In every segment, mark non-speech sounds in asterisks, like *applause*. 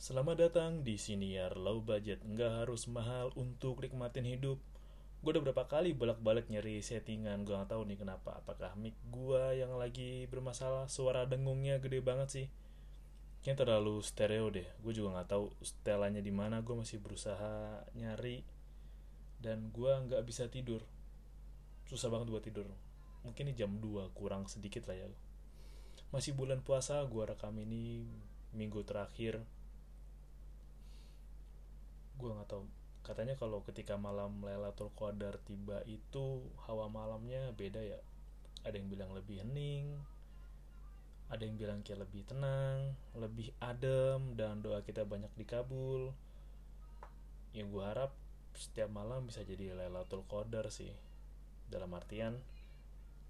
Selamat datang di Siniar Low Budget. Nggak harus mahal untuk nikmatin hidup. Gue udah berapa kali bolak-balik nyari settingan. Gue nggak tahu nih kenapa. Apakah mic gue yang lagi bermasalah? Suara dengungnya gede banget sih. Kayaknya terlalu stereo deh. Gue juga nggak tahu setelannya di mana. Gue masih berusaha nyari dan gue nggak bisa tidur. Susah banget gue tidur. Mungkin ini jam 2 kurang sedikit lah ya. Masih bulan puasa. Gue rekam ini minggu terakhir gue nggak tahu. Katanya kalau ketika malam Lailatul Qadar tiba itu hawa malamnya beda ya. Ada yang bilang lebih hening ada yang bilang kayak lebih tenang lebih adem dan doa kita banyak dikabul. Yang gue harap setiap malam bisa jadi Lailatul Qadar sih. Dalam artian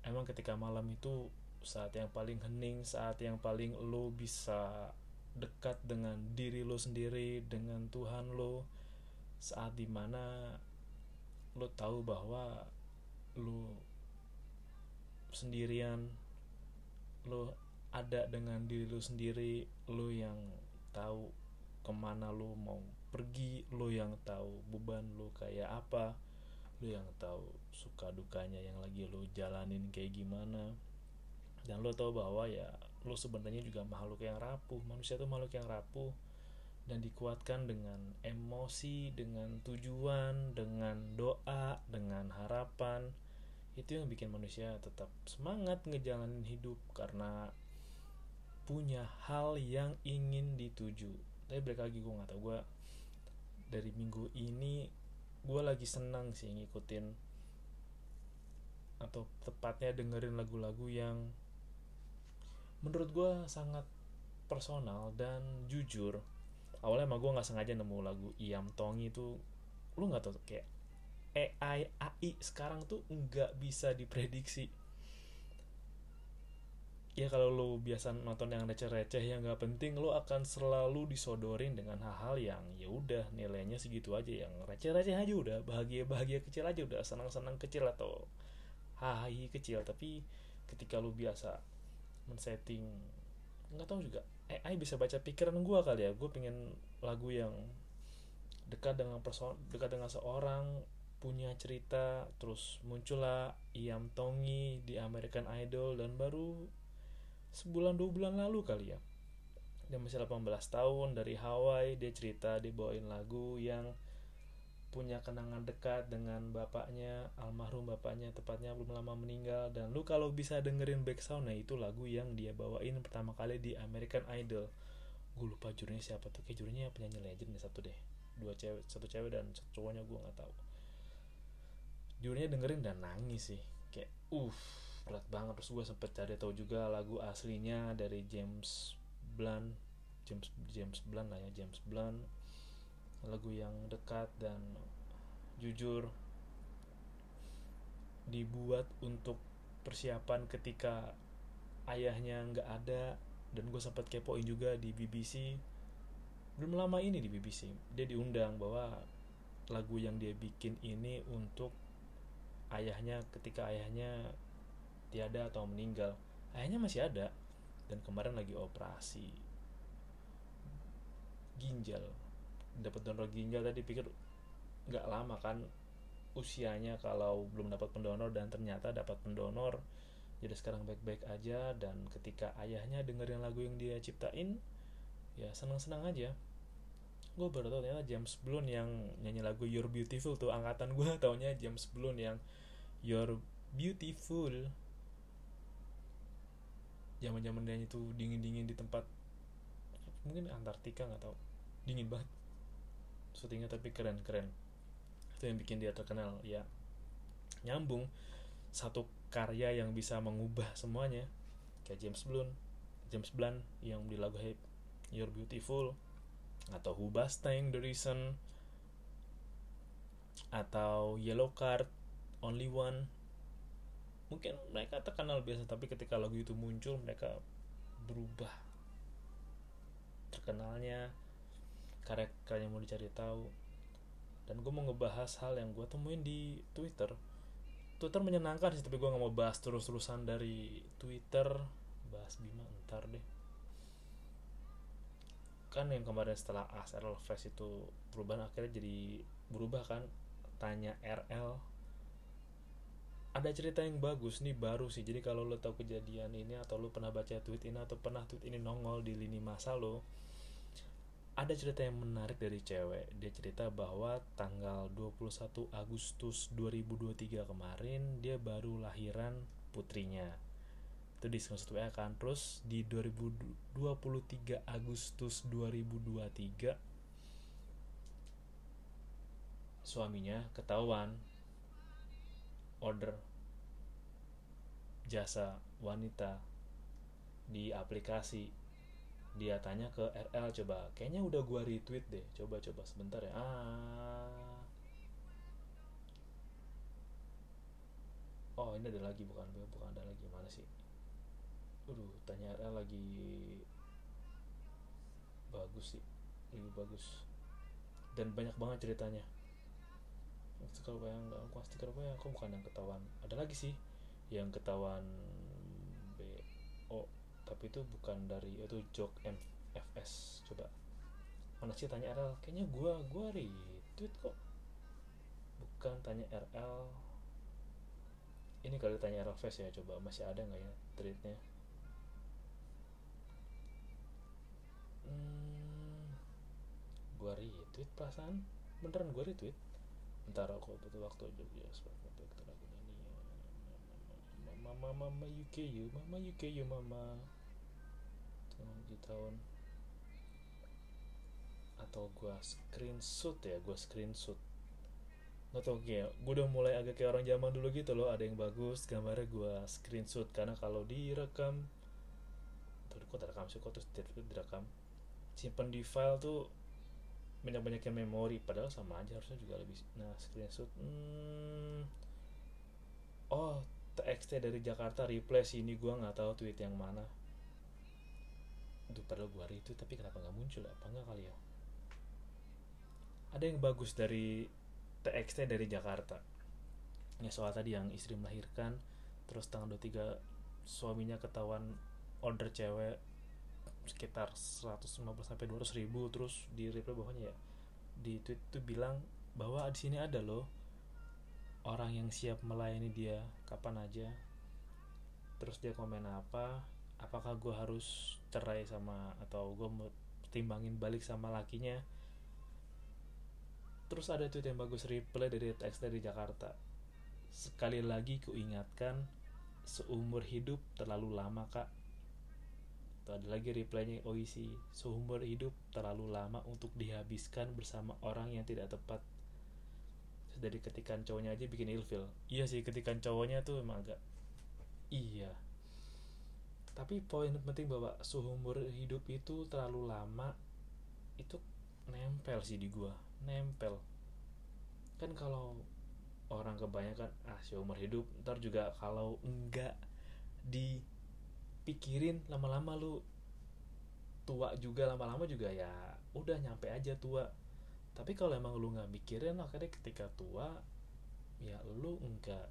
emang ketika malam itu saat yang paling hening saat yang paling lo bisa dekat dengan diri lo sendiri dengan Tuhan lo saat di mana lo tahu bahwa lo sendirian lo ada dengan diri lo sendiri lo yang tahu ke mana lo mau pergi lo yang tahu beban lo kayak apa lo yang tahu suka dukanya yang lagi lo jalanin kayak gimana. Dan lo tahu bahwa ya lo sebenarnya juga makhluk yang rapuh. Manusia itu makhluk yang rapuh dan dikuatkan dengan emosi, dengan tujuan, dengan doa, dengan harapan. Itu yang bikin manusia tetap semangat ngejalanin hidup karena punya hal yang ingin dituju. Tapi balik lagi gue gak tau gue dari minggu ini gue lagi senang sih ngikutin atau tepatnya dengerin lagu-lagu yang menurut gue sangat personal dan jujur awalnya emang gue nggak sengaja nemu lagu Iam Tongi itu. Lu nggak tau kayak AI AI sekarang tuh nggak bisa diprediksi. Ya kalau lu biasa nonton yang receh-receh yang nggak penting. Lu akan selalu disodorin dengan hal-hal yang ya udah nilainya segitu aja. Yang receh-receh aja udah bahagia-bahagia kecil aja udah senang-senang kecil atau hahi kecil. Tapi ketika lu biasa men-setting nggak tahu juga AI bisa baca pikiran gue kali ya. Gue pengen lagu yang dekat dengan person dekat dengan seorang punya cerita terus muncullah Iam Tongi di American Idol dan baru sebulan dua bulan lalu kali ya. Dia masih 18 tahun dari Hawaii dia cerita dia bawain lagu yang punya kenangan dekat dengan bapaknya almarhum bapaknya tepatnya belum lama meninggal. Dan lu kalau bisa dengerin back soundnya itu lagu yang dia bawain pertama kali di American Idol. Gue lupa jurinya siapa tuh. Kayak jurinya penyanyi legend nih satu deh. Dua cewek satu cewek dan satu cowoknya gue nggak tahu. Jurinya dengerin dan nangis sih. Kayak uh berat banget. Terus gue sempet cari tahu juga lagu aslinya dari James Blunt. James James Blunt lah ya James Blunt lagu yang dekat dan jujur dibuat untuk persiapan ketika ayahnya nggak ada dan gue sempat kepoin juga di BBC belum lama ini di BBC dia diundang bahwa lagu yang dia bikin ini untuk ayahnya ketika ayahnya tiada atau meninggal. Ayahnya masih ada dan kemarin lagi operasi. Ginjal dapat donor ginjal tadi pikir nggak lama kan usianya kalau belum dapat pendonor dan ternyata dapat pendonor jadi sekarang baik-baik aja. Dan ketika ayahnya dengerin lagu yang dia ciptain ya senang-senang aja. Gue baru tau ternyata James Blunt yang nyanyi lagu You're Beautiful tuh angkatan gue *laughs* taunya James Blunt yang You're Beautiful. Zaman-zaman dia itu dingin-dingin di tempat mungkin Antartika nggak tahu. Dingin banget syutingnya tapi keren-keren itu yang bikin dia terkenal ya. Nyambung satu karya yang bisa mengubah semuanya kayak James Blunt James Blunt yang di lagu Hey You're Beautiful atau Hubastang The Reason atau Yellow Card Only One. Mungkin mereka terkenal biasa tapi ketika lagu itu muncul mereka berubah terkenalnya karya-karya yang mau dicari tahu. Dan gue mau ngebahas hal yang gue temuin di Twitter. Twitter menyenangkan sih tapi gue nggak mau bahas terus-terusan dari Twitter. Bahas Bima ntar deh. Kan yang kemarin setelah ASRL Fest itu perubahan akhirnya jadi berubah kan? Tanya RL ada cerita yang bagus nih baru sih. Jadi kalau lo tahu kejadian ini atau lo pernah baca tweet ini atau pernah tweet ini nongol di lini masa lo ada cerita yang menarik dari cewek. Dia cerita bahwa tanggal 21 Agustus 2023 kemarin dia baru lahiran putrinya. Itu di screenshot WA kan? Terus di 2023 Agustus 2023 suaminya ketahuan order jasa wanita di aplikasi dia tanya ke RL coba kayaknya udah gua retweet deh. Coba coba sebentar ya. Ah. Oh ini ada lagi bukan bukan ada lagi. Mana sih? Aduh, tanya RL lagi. Bagus sih. Lagi bagus. Dan banyak banget ceritanya. Stiker yang nggak bukan stiker apa ya kok bukan yang ketahuan? Ada lagi sih. Yang ketahuan BO tapi itu bukan dari itu jok MFS coba mana sih tanya RL kayaknya gua gua retweet kok bukan tanya RL ini kali tanya RL Face ya coba masih ada nggak ya tweetnya hmm, gua retweet perasaan beneran gua retweet ntar aku butuh waktu ya seperti itu lagi mama mama UK you mama UK you mama di tahun atau gua screenshot ya gua screenshot. Nggak tau gue udah mulai agak kayak orang zaman dulu gitu loh ada yang bagus gambarnya gue screenshot. Karena kalau direkam tuh kok direkam sih kok terus direkam. Simpan di file tuh banyak banyaknya memori padahal sama aja harusnya juga lebih nah screenshot hmm, oh TXT dari Jakarta replace ini gue nggak tahu tweet yang mana Aduh padahal gue itu tapi kenapa nggak muncul? Apa nggak kali ya? Ada yang bagus dari TXT dari Jakarta. Ya soal tadi yang istri melahirkan terus tanggal 23 suaminya ketahuan order cewek sekitar 150 sampai 200 ribu terus di reply bawahnya ya di tweet itu bilang bahwa di sini ada loh orang yang siap melayani dia kapan aja. Terus dia komen apa? Apakah gue harus cerai sama atau gue timbangin balik sama lakinya. Terus ada tweet yang bagus reply dari teks dari Jakarta. Sekali lagi kuingatkan seumur hidup terlalu lama kak. Tuh ada lagi replynya OIC seumur hidup terlalu lama untuk dihabiskan bersama orang yang tidak tepat. Dari ketikan cowoknya aja bikin ilfil. Iya sih ketikan cowoknya tuh emang agak iya tapi poin penting bahwa seumur hidup itu terlalu lama itu nempel sih di gua. Nempel. Kan kalau orang kebanyakan ah seumur hidup ntar juga kalau enggak dipikirin lama-lama lu tua juga lama-lama juga ya udah nyampe aja tua. Tapi kalau emang lu nggak mikirin akhirnya ketika tua ya lu enggak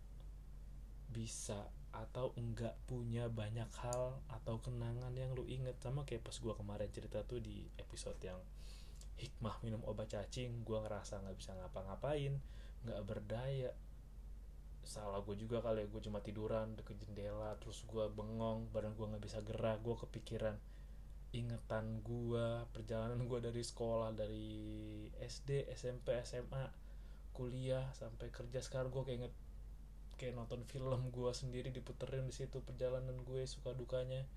bisa atau enggak punya banyak hal atau kenangan yang lu inget sama kayak pas gua kemarin cerita tuh di episode yang hikmah minum obat cacing gua ngerasa nggak bisa ngapa-ngapain nggak berdaya. Salah gue juga kali ya gue cuma tiduran deket jendela terus gue bengong badan gue nggak bisa gerak gue kepikiran. Ingetan gue perjalanan gue dari sekolah dari SD SMP SMA kuliah sampai kerja sekarang gue kayak inget kayak nonton film gue sendiri diputerin di situ perjalanan gue suka dukanya.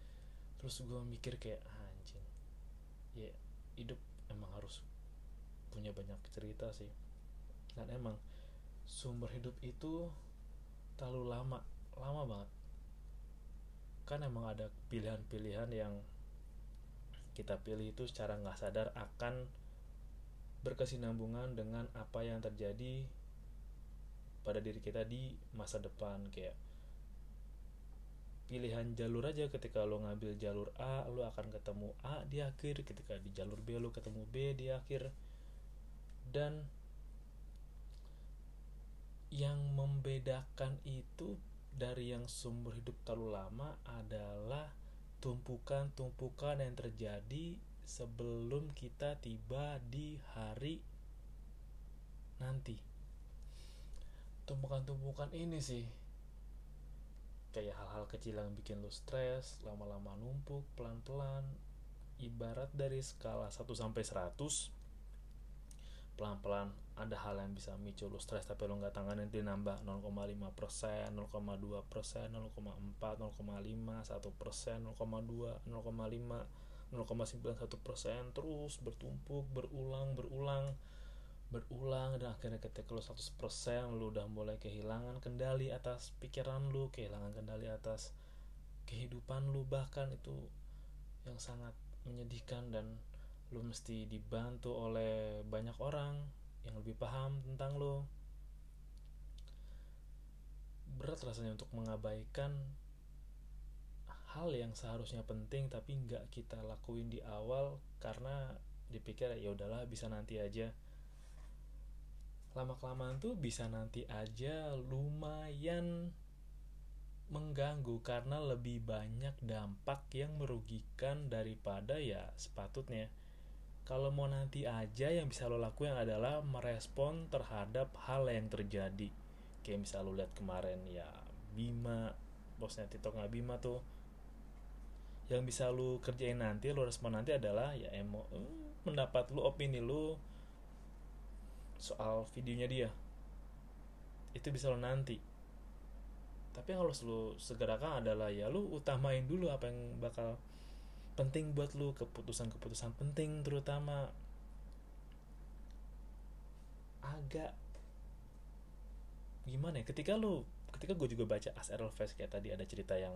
Terus gue mikir kayak ah, anjing. Ya hidup emang harus punya banyak cerita sih. Dan emang sumber hidup itu terlalu lama lama banget. Kan emang ada pilihan-pilihan yang kita pilih itu secara nggak sadar akan berkesinambungan dengan apa yang terjadi pada diri kita di masa depan kayak pilihan jalur aja. Ketika lo ngambil jalur A lo akan ketemu A di akhir. Ketika di jalur B lo ketemu B di akhir. Dan yang membedakan itu dari yang sumber hidup terlalu lama adalah tumpukan-tumpukan yang terjadi sebelum kita tiba di hari nanti tumpukan-tumpukan ini sih. Kayak hal-hal kecil yang bikin lu stres lama-lama numpuk pelan-pelan. Ibarat dari skala 1 sampai 100 pelan-pelan ada hal yang bisa micu lu stres tapi lu nggak tanganin dia nambah 0,5 persen 0,2 persen 0,4 0,5 1 persen 0,2 0,5 0,91 persen. Terus bertumpuk berulang berulang berulang dan akhirnya ketika lu 100 persen lu udah mulai kehilangan kendali atas pikiran lu kehilangan kendali atas kehidupan lu bahkan itu yang sangat menyedihkan dan lu mesti dibantu oleh banyak orang yang lebih paham tentang lo berat rasanya untuk mengabaikan hal yang seharusnya penting tapi nggak kita lakuin di awal karena dipikir ya udahlah bisa nanti aja lama kelamaan tuh bisa nanti aja lumayan mengganggu karena lebih banyak dampak yang merugikan daripada ya sepatutnya. Kalau mau nanti aja yang bisa lo lakuin adalah merespon terhadap hal yang terjadi. Kayak misal lo lihat kemarin ya Bima bosnya Tito nggak Bima tuh yang bisa lo kerjain nanti lo respon nanti adalah ya emo mendapat lo opini lo soal videonya dia. Itu bisa lo nanti. Tapi yang harus lo segerakan adalah ya lo utamain dulu apa yang bakal penting buat lu keputusan-keputusan penting terutama. Agak gimana ya ketika lu ketika gue juga baca As Edelweiss kayak tadi ada cerita yang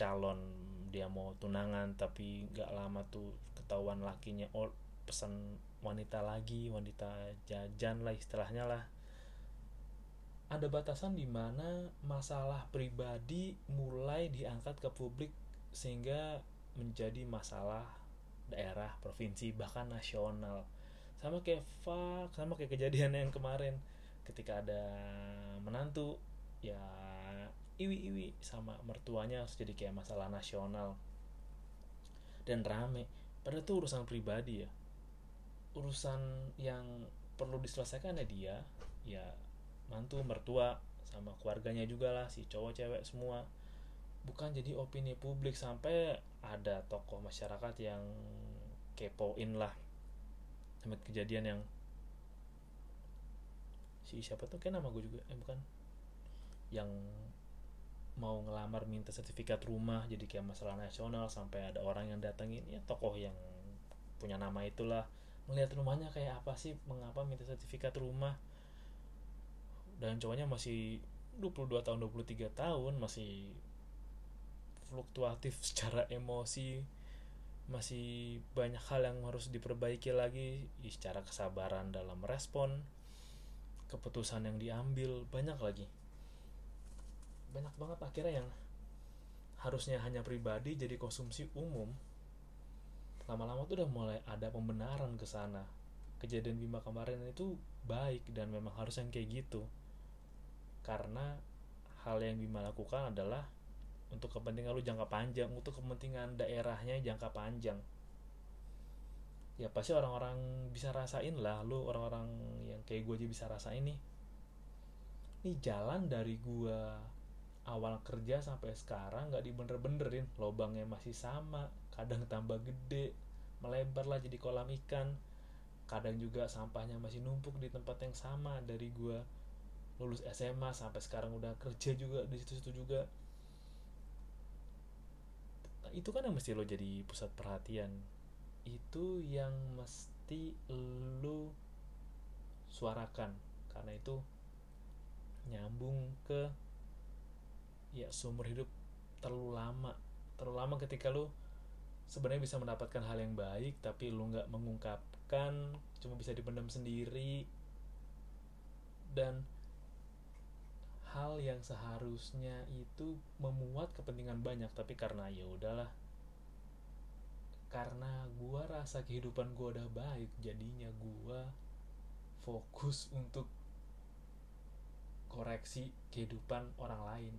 calon dia mau tunangan tapi nggak lama tuh ketahuan lakinya oh pesan wanita lagi wanita jajan lah istilahnya lah. Ada batasan di mana masalah pribadi mulai diangkat ke publik sehingga menjadi masalah daerah, provinsi, bahkan nasional. Sama kayak fak, sama kayak kejadian yang kemarin. Ketika ada menantu ya iwi-iwi sama mertuanya harus jadi kayak masalah nasional. Dan rame. Padahal itu urusan pribadi ya urusan yang perlu diselesaikan ya dia ya mantu mertua sama keluarganya juga lah si cowok cewek semua. Bukan jadi opini publik sampai ada tokoh masyarakat yang kepoin lah. Sama kejadian yang si siapa tuh kan nama gue juga eh bukan. Yang mau ngelamar minta sertifikat rumah jadi kayak masalah nasional sampai ada orang yang datengin. Ya tokoh yang punya nama itulah melihat rumahnya kayak apa sih? Mengapa minta sertifikat rumah? Dan cowoknya masih 22 tahun 23 tahun masih fluktuatif *laughs* secara emosi masih banyak hal yang harus diperbaiki lagi. Secara kesabaran dalam respon keputusan yang diambil banyak lagi. Banyak banget akhirnya yang harusnya hanya pribadi jadi konsumsi umum lama-lama tuh udah mulai ada pembenaran ke sana. Kejadian Bima kemarin itu baik dan memang harus yang kayak gitu. Karena hal yang Bima lakukan adalah untuk kepentingan lu jangka panjang untuk kepentingan daerahnya jangka panjang. Ya pasti orang-orang bisa rasain lah lu orang-orang yang kayak gue aja bisa rasain nih. Nih jalan dari gue awal kerja sampai sekarang nggak dibener-benerin. Lobangnya masih sama kadang tambah gede melebar lah jadi kolam ikan. Kadang juga sampahnya masih numpuk di tempat yang sama dari gue lulus SMA sampai sekarang udah kerja juga di situ-situ juga. Itu kan yang mesti lo jadi pusat perhatian. Itu yang mesti lo suarakan. Karena itu nyambung ke ya sumber hidup terlalu lama. Terlalu lama ketika lo sebenarnya bisa mendapatkan hal yang baik tapi lo nggak mengungkapkan cuma bisa dipendam sendiri. Dan hal yang seharusnya itu memuat kepentingan banyak tapi karena ya udahlah. Karena gua rasa kehidupan gua udah baik jadinya gua fokus untuk koreksi kehidupan orang lain.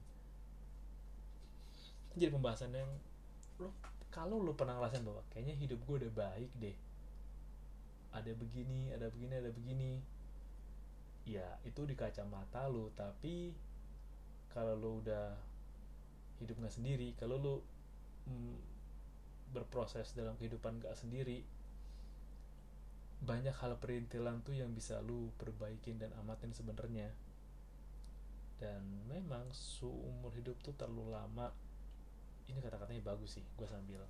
Jadi pembahasan yang lo kalau lu pernah ngerasain bahwa kayaknya hidup gue udah baik deh. Ada begini ada begini ada begini. Ya itu di kacamata lu tapi kalau lu udah hidup nggak sendiri kalau lu mm, berproses dalam kehidupan gak sendiri banyak hal perintilan tuh yang bisa lu perbaikin dan amatin sebenarnya. Dan memang seumur hidup tuh terlalu lama ini kata-katanya bagus sih gue sambil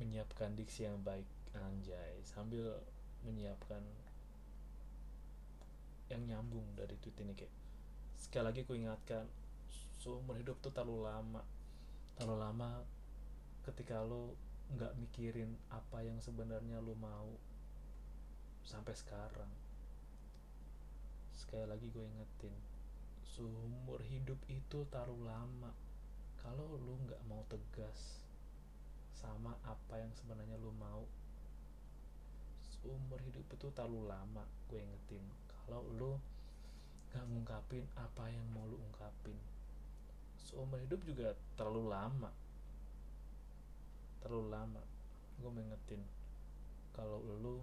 menyiapkan diksi yang baik anjay. Sambil menyiapkan yang nyambung dari tweet ini kayak sekali lagi ku ingatkan seumur hidup tuh terlalu lama terlalu lama ketika lo nggak mikirin apa yang sebenarnya lo mau sampai sekarang. Sekali lagi gue ingetin seumur hidup itu terlalu lama kalau lo nggak mau tegas sama apa yang sebenarnya lo mau seumur hidup itu terlalu lama gue ingetin. Kalau lo nggak ngungkapin apa yang mau lo ungkapin seumur hidup juga terlalu lama. Terlalu lama gue mengingetin kalau lu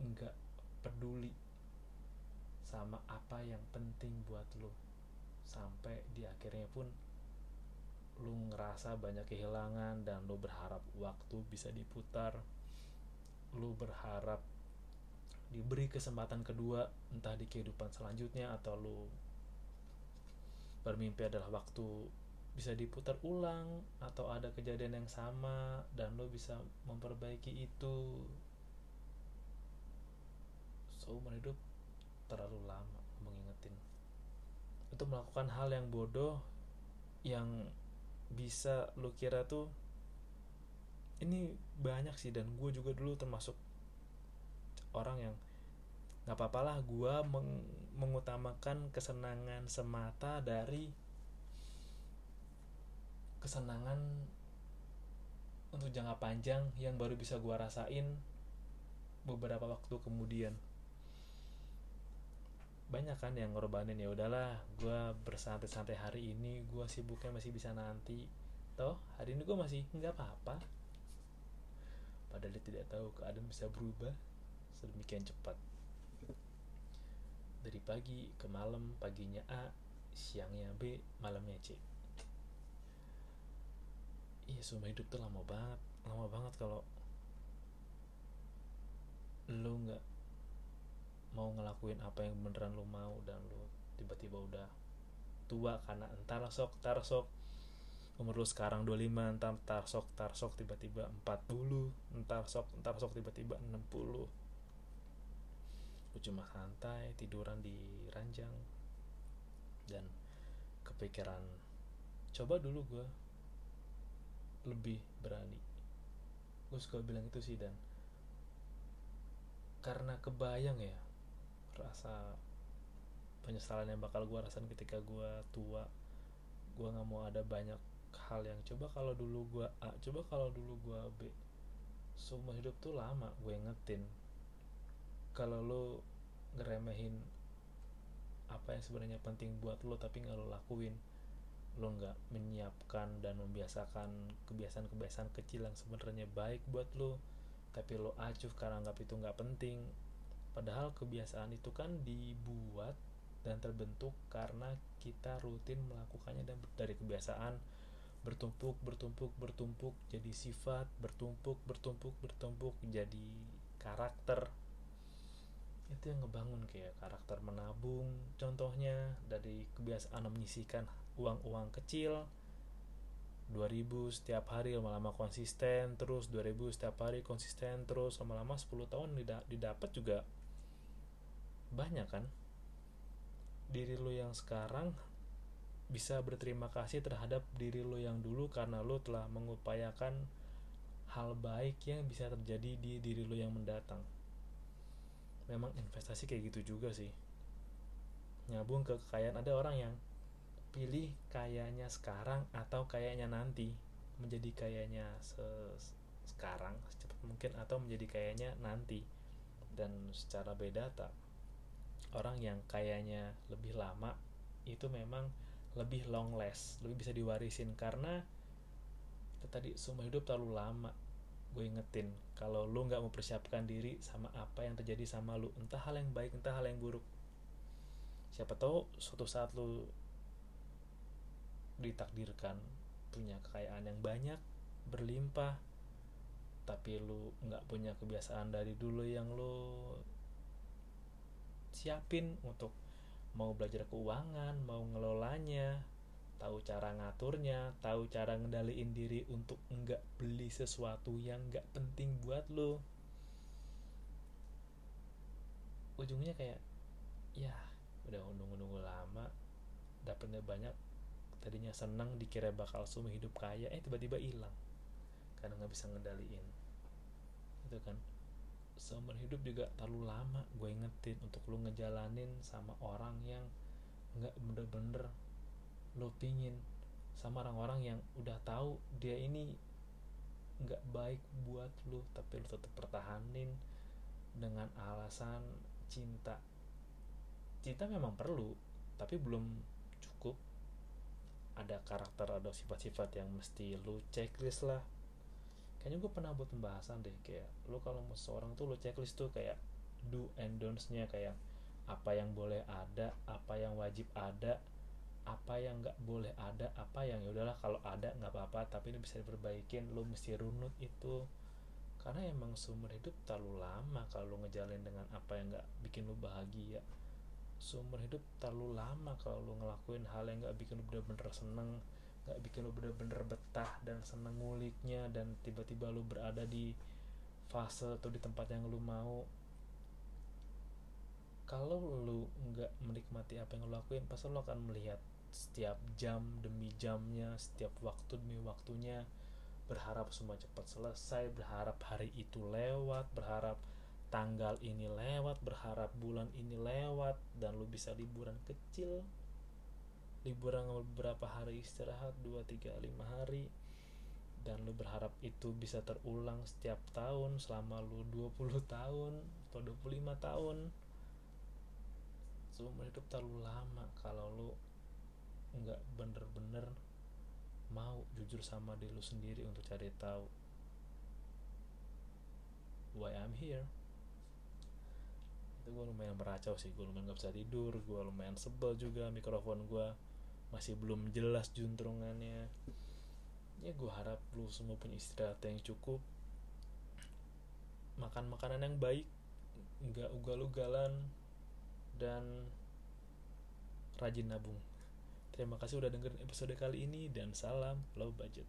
nggak peduli sama apa yang penting buat lu sampai di akhirnya pun lu ngerasa banyak kehilangan dan lu berharap waktu bisa diputar. Lu berharap diberi kesempatan kedua entah di kehidupan selanjutnya atau lu bermimpi adalah waktu bisa diputar ulang atau ada kejadian yang sama dan lo bisa memperbaiki itu. Seumur hidup terlalu lama untuk melakukan hal yang bodoh yang bisa lo kira tuh ini banyak sih dan gue juga dulu termasuk orang yang nggak apa-apa lah gue meng mengutamakan kesenangan semata dari kesenangan untuk jangka panjang yang baru bisa gue rasain beberapa waktu kemudian banyak kan yang ngorbanin ya udahlah gue bersantai-santai hari ini gue sibuknya masih bisa nanti. Toh hari ini gue masih nggak apa-apa. Padahal dia tidak tahu keadaan bisa berubah sedemikian cepat. Dari pagi ke malam paginya A siangnya B malamnya C. Iya seumur hidup tuh lama banget lama banget kalau lu nggak mau ngelakuin apa yang beneran lu mau dan lu tiba-tiba udah tua karena entar sok entar sok. Umur lu sekarang 25 entar entar sok entar sok tiba-tiba 40 entar sok entar sok tiba-tiba 60 lu cuma santai tiduran di ranjang. Dan kepikiran coba dulu gue lebih berani. Gue suka bilang itu sih dan. Karena kebayang ya rasa penyesalan yang bakal gue rasain ketika gue tua. Gue nggak mau ada banyak hal yang coba kalau dulu gue A coba kalau dulu gue B. Semua hidup tuh lama gue ngetin kalau lo ngeremehin apa yang sebenarnya penting buat lo tapi nggak lo lakuin lo nggak menyiapkan dan membiasakan kebiasaan-kebiasaan kecil yang sebenarnya baik buat lo tapi lo acuh karena anggap itu nggak penting padahal kebiasaan itu kan dibuat dan terbentuk karena kita rutin melakukannya dan dari kebiasaan bertumpuk bertumpuk bertumpuk jadi sifat bertumpuk bertumpuk bertumpuk jadi karakter. Itu yang ngebangun kayak karakter menabung. Contohnya dari kebiasaan menyisihkan uang-uang kecil 2000 setiap hari lama-lama konsisten terus 2000 setiap hari konsisten terus lama-lama 10 tahun didapat juga banyak kan? Diri lo yang sekarang bisa berterima kasih terhadap diri lo yang dulu karena lo telah mengupayakan hal baik yang bisa terjadi di diri lo yang mendatang. Memang investasi kayak gitu juga sih. Nyambung ke kekayaan ada orang yang pilih kayaknya sekarang atau kayaknya nanti menjadi kayaknya sekarang secepat mungkin atau menjadi kayaknya nanti. Dan secara beda tak orang yang kayaknya lebih lama itu memang lebih long last lebih bisa diwarisin. Karena tadi seumur hidup terlalu lama gue ingetin. Kalau lu nggak mempersiapkan diri sama apa yang terjadi sama lu entah hal yang baik entah hal yang buruk. Siapa tahu suatu saat lu ditakdirkan punya kekayaan yang banyak berlimpah tapi lu nggak punya kebiasaan dari dulu yang lu siapin untuk mau belajar keuangan mau ngelolanya tahu cara ngaturnya tahu cara ngendaliin diri untuk nggak beli sesuatu yang nggak penting buat lo. Ujungnya kayak ya udah nunggu-nunggu lama dapetnya banyak tadinya senang dikira bakal sumi hidup kaya eh tiba-tiba hilang karena nggak bisa ngendaliin. Itu kan seumur hidup juga terlalu lama gue ingetin untuk lu ngejalanin sama orang yang nggak bener-bener lo pingin. Sama orang-orang yang udah tahu dia ini nggak baik buat lo tapi lo tetap pertahanin dengan alasan cinta. Cinta memang perlu tapi belum cukup. Ada karakter ada sifat-sifat yang mesti lo checklist lah kayaknya gue pernah buat pembahasan deh kayak lo kalau mau seorang tuh lo checklist tuh kayak do and don'ts nya kayak apa yang boleh ada apa yang wajib ada apa yang nggak boleh ada apa yang ya udahlah kalau ada nggak apa-apa tapi ini bisa diperbaikin lo mesti runut itu. Karena emang sumber hidup terlalu lama kalau lo ngejalin dengan apa yang nggak bikin lo bahagia. Sumber hidup terlalu lama kalau lo ngelakuin hal yang nggak bikin lo bener-bener seneng nggak bikin lo bener-bener betah dan seneng nguliknya dan tiba-tiba lo berada di fase atau di tempat yang lo mau. Kalau lo nggak menikmati apa yang lo lakuin pasti lo akan melihat setiap jam demi jamnya setiap waktu demi waktunya berharap semua cepat selesai berharap hari itu lewat berharap tanggal ini lewat berharap bulan ini lewat dan lu bisa liburan kecil liburan beberapa hari istirahat 2, 3, 5 hari. Dan lu berharap itu bisa terulang setiap tahun selama lu 20 *laughs* tahun atau 25 tahun. Seumur hidup terlalu lama kalau lu nggak bener-bener mau jujur sama diri lu sendiri untuk cari tahu why I'm here. Itu gue lumayan meracau sih gue lumayan gak bisa tidur gue lumayan sebel juga mikrofon gue masih belum jelas juntrungannya. Ya gue harap lu semua punya istirahat yang cukup. Makan makanan yang baik nggak ugal-ugalan dan rajin nabung. Terima kasih udah dengerin episode kali ini dan salam low budget.